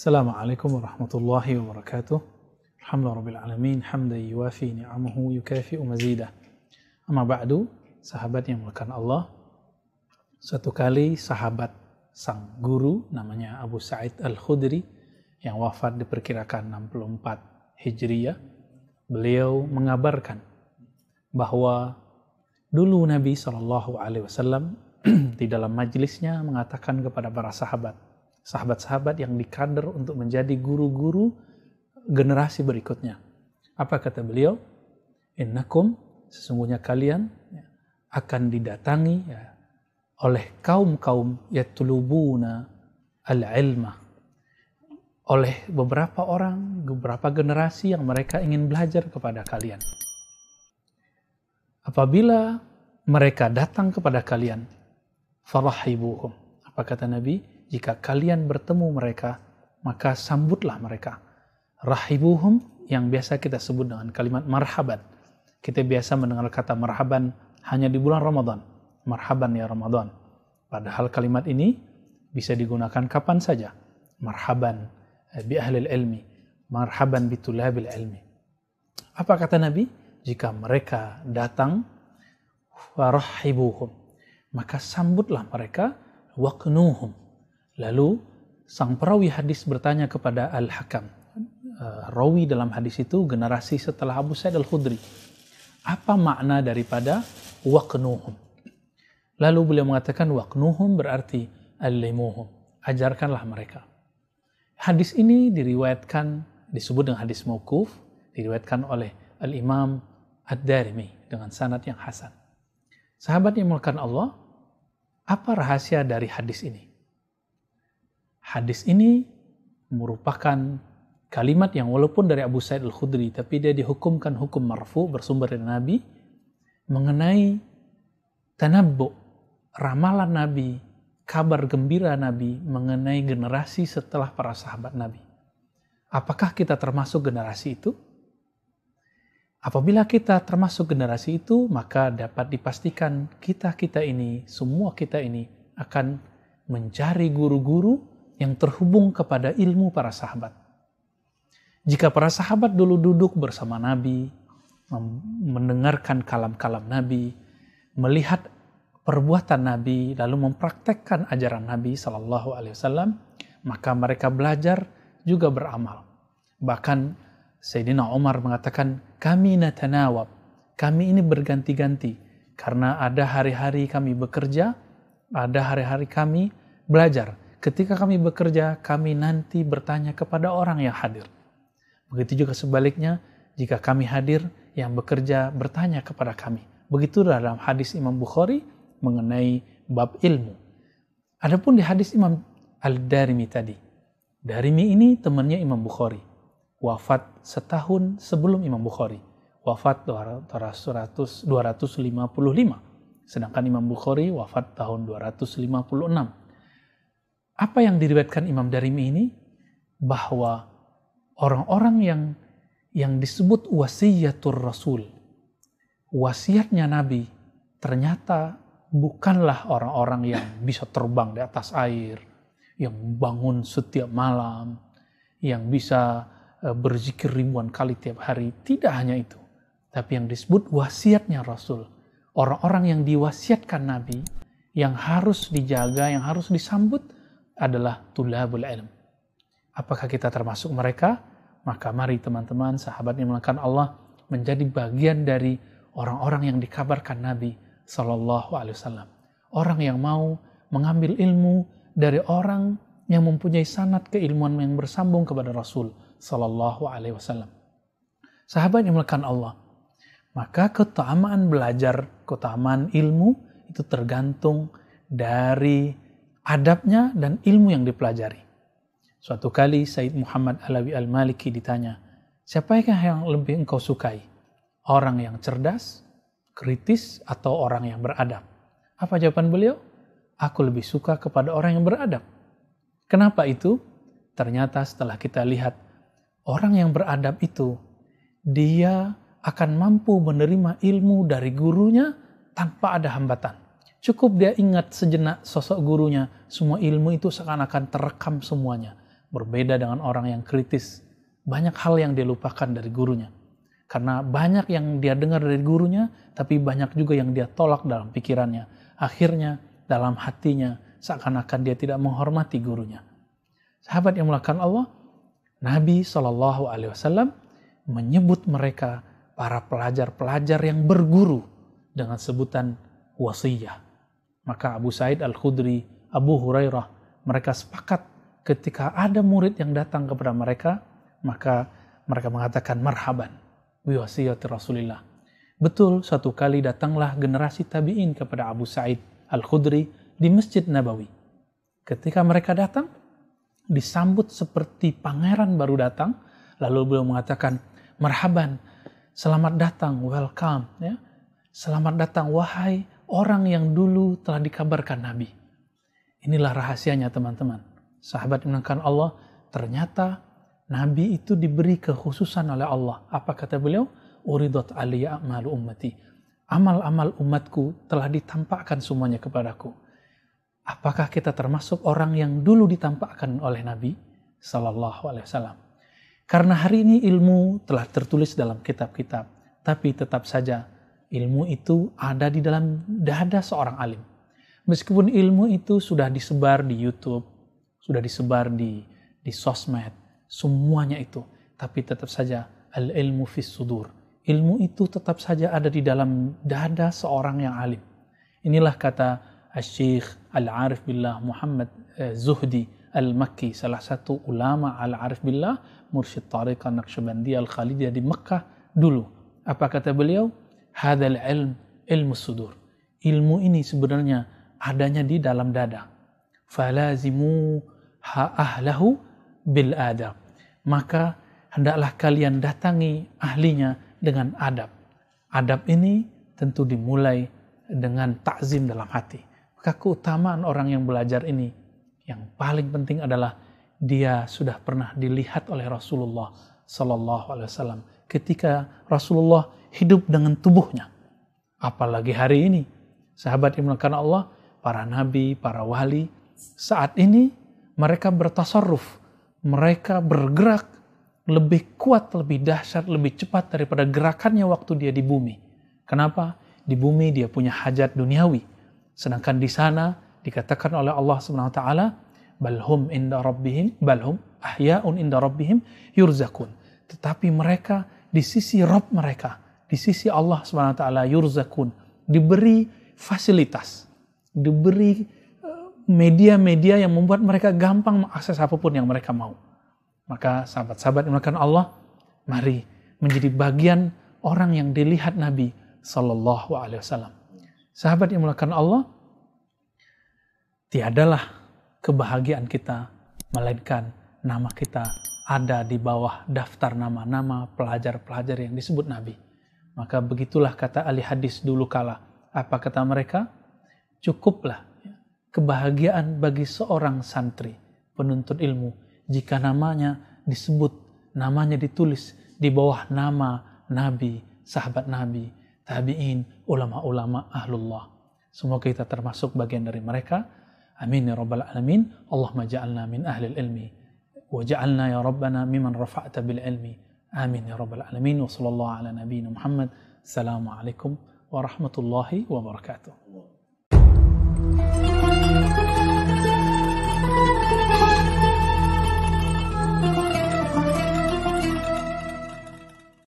Assalamualaikum warahmatullahi wabarakatuh. Alhamdulillah rabbil alamin, hamdan yuwafi ni'amahu yukafi'u mazidah. Amma ba'du, sahabat yang melakukan Allah. Suatu kali sahabat sang guru namanya Abu Sa'id Al-Khudri yang wafat diperkirakan 64 Hijriyah, beliau mengabarkan bahwa dulu Nabi Shallallahu Alaihi Wasallam di dalam majlisnya mengatakan kepada para sahabat, sahabat-sahabat yang dikader untuk menjadi guru-guru generasi berikutnya. Apa kata beliau? Innakum sesungguhnya kalian ya, akan didatangi ya, oleh kaum-kaum yatlubuna al-ilma oleh beberapa orang, beberapa generasi yang mereka ingin belajar kepada kalian. Apabila mereka datang kepada kalian, farahibuhum. Apa kata Nabi? Jika kalian bertemu mereka, maka sambutlah mereka. Rahibuhum yang biasa kita sebut dengan kalimat marhaban. Kita biasa mendengar kata marhaban hanya di bulan Ramadan. Marhaban ya Ramadan. Padahal kalimat ini bisa digunakan kapan saja. Marhaban bi ahli ilmi. Marhaban bi tulabil ilmi. Apa kata Nabi? Jika mereka datang, farahibuhum. Maka sambutlah mereka, waqnuhum Lalu sang perawi hadis bertanya kepada Al-Hakam. Uh, rawi dalam hadis itu generasi setelah Abu Sa'id Al-Khudri. Apa makna daripada waqnuhum? Lalu beliau mengatakan waqnuhum berarti allimuhum. Ajarkanlah mereka. Hadis ini diriwayatkan disebut dengan hadis mauquf, diriwayatkan oleh Al-Imam Ad-Darimi dengan sanad yang hasan. Sahabat yang melakukan Allah, apa rahasia dari hadis ini? Hadis ini merupakan kalimat yang walaupun dari Abu Sa'id Al-Khudri, tapi dia dihukumkan hukum marfu bersumber dari Nabi mengenai tanabbu, ramalan Nabi, kabar gembira Nabi mengenai generasi setelah para sahabat Nabi. Apakah kita termasuk generasi itu? Apabila kita termasuk generasi itu, maka dapat dipastikan kita-kita ini, semua kita ini akan mencari guru-guru yang terhubung kepada ilmu para sahabat. Jika para sahabat dulu duduk bersama Nabi, mendengarkan kalam-kalam Nabi, melihat perbuatan Nabi, lalu mempraktekkan ajaran Nabi Shallallahu maka mereka belajar juga beramal. Bahkan Sayyidina Umar mengatakan, kami natanawab, kami ini berganti-ganti, karena ada hari-hari kami bekerja, ada hari-hari kami belajar ketika kami bekerja, kami nanti bertanya kepada orang yang hadir. Begitu juga sebaliknya, jika kami hadir, yang bekerja bertanya kepada kami. Begitu dalam hadis Imam Bukhari mengenai bab ilmu. Adapun di hadis Imam Al-Darimi tadi, Darimi ini temannya Imam Bukhari. Wafat setahun sebelum Imam Bukhari. Wafat 200, 255. Sedangkan Imam Bukhari wafat tahun 256 apa yang diriwayatkan Imam Darimi ini? Bahwa orang-orang yang yang disebut wasiyatur rasul wasiatnya nabi ternyata bukanlah orang-orang yang bisa terbang di atas air yang bangun setiap malam yang bisa e, berzikir ribuan kali tiap hari. Tidak hanya itu tapi yang disebut wasiatnya rasul orang-orang yang diwasiatkan nabi yang harus dijaga yang harus disambut adalah tulabul ilm. Apakah kita termasuk mereka? Maka mari teman-teman, sahabat yang melakukan Allah menjadi bagian dari orang-orang yang dikabarkan Nabi Shallallahu Alaihi Wasallam. Orang yang mau mengambil ilmu dari orang yang mempunyai sanat keilmuan yang bersambung kepada Rasul Shallallahu Alaihi Wasallam. Sahabat yang melakukan Allah, maka keutamaan belajar, keutamaan ilmu itu tergantung dari adabnya dan ilmu yang dipelajari. Suatu kali Said Muhammad Alawi Al-Maliki ditanya, siapakah yang lebih engkau sukai? Orang yang cerdas, kritis, atau orang yang beradab? Apa jawaban beliau? Aku lebih suka kepada orang yang beradab. Kenapa itu? Ternyata setelah kita lihat, orang yang beradab itu, dia akan mampu menerima ilmu dari gurunya tanpa ada hambatan. Cukup dia ingat sejenak sosok gurunya, semua ilmu itu seakan-akan terekam semuanya. berbeda dengan orang yang kritis. Banyak hal yang dia lupakan dari gurunya. Karena banyak yang dia dengar dari gurunya, tapi banyak juga yang dia tolak dalam pikirannya. Akhirnya dalam hatinya seakan-akan dia tidak menghormati gurunya. Sahabat yang melakukan Allah, Nabi Wasallam menyebut mereka para pelajar-pelajar yang berguru dengan sebutan wasiyah. Maka Abu Said Al-Khudri, Abu Hurairah, mereka sepakat ketika ada murid yang datang kepada mereka, maka mereka mengatakan marhaban bi wasiyati Rasulillah. Betul, suatu kali datanglah generasi tabi'in kepada Abu Said Al-Khudri di Masjid Nabawi. Ketika mereka datang, disambut seperti pangeran baru datang, lalu beliau mengatakan, marhaban, selamat datang, welcome. Ya. Selamat datang, wahai orang yang dulu telah dikabarkan Nabi. Inilah rahasianya teman-teman sahabat menekan Allah, ternyata Nabi itu diberi kekhususan oleh Allah. Apa kata beliau? Uridot aliyya amal ummati. Amal-amal umatku telah ditampakkan semuanya kepadaku. Apakah kita termasuk orang yang dulu ditampakkan oleh Nabi Sallallahu Alaihi Wasallam? Karena hari ini ilmu telah tertulis dalam kitab-kitab, tapi tetap saja ilmu itu ada di dalam dada seorang alim. Meskipun ilmu itu sudah disebar di YouTube, sudah disebar di di sosmed, semuanya itu. Tapi tetap saja al-ilmu fis sudur. Ilmu itu tetap saja ada di dalam dada seorang yang alim. Inilah kata Al-Syekh Al-Arif Billah Muhammad eh, Zuhdi Al-Makki, salah satu ulama Al-Arif Billah, Mursyid Tariqah Naqsyabandiyah Al-Khalidiyah di Mekah dulu. Apa kata beliau? Hadal ilm ilmu sudur. Ilmu ini sebenarnya adanya di dalam dada falazimu ahlahu bil adab. Maka hendaklah kalian datangi ahlinya dengan adab. Adab ini tentu dimulai dengan takzim dalam hati. Maka keutamaan orang yang belajar ini yang paling penting adalah dia sudah pernah dilihat oleh Rasulullah Sallallahu Alaihi Wasallam ketika Rasulullah hidup dengan tubuhnya. Apalagi hari ini, sahabat yang melakukan Allah, para nabi, para wali, saat ini mereka bertasarruf, mereka bergerak lebih kuat, lebih dahsyat, lebih cepat daripada gerakannya waktu dia di bumi. Kenapa? Di bumi dia punya hajat duniawi. Sedangkan di sana dikatakan oleh Allah Subhanahu wa taala, balhum inda rabbihim, balhum ahyaun inda rabbihim yurzakun. Tetapi mereka di sisi Rob mereka, di sisi Allah taala yurzakun, diberi fasilitas, diberi media-media yang membuat mereka gampang mengakses apa pun yang mereka mau. Maka sahabat-sahabat yang melakukan Allah, mari menjadi bagian orang yang dilihat Nabi Wasallam. Sahabat yang melakukan Allah, tiadalah kebahagiaan kita melainkan nama kita ada di bawah daftar nama-nama pelajar-pelajar yang disebut Nabi. Maka begitulah kata ahli hadis dulu kala. Apa kata mereka? Cukuplah kebahagiaan bagi seorang santri penuntut ilmu jika namanya disebut, namanya ditulis di bawah nama Nabi, sahabat Nabi, tabi'in, ulama-ulama ahlullah. Semoga kita termasuk bagian dari mereka. Amin ya rabbal alamin. Allahumma ja'alna min ahli ilmi. Wa ja'alna ya rabbana miman rafa'ta bil ilmi. آمين يا رب العالمين وصلى الله على نبينا محمد. السلام عليكم ورحمة الله وبركاته.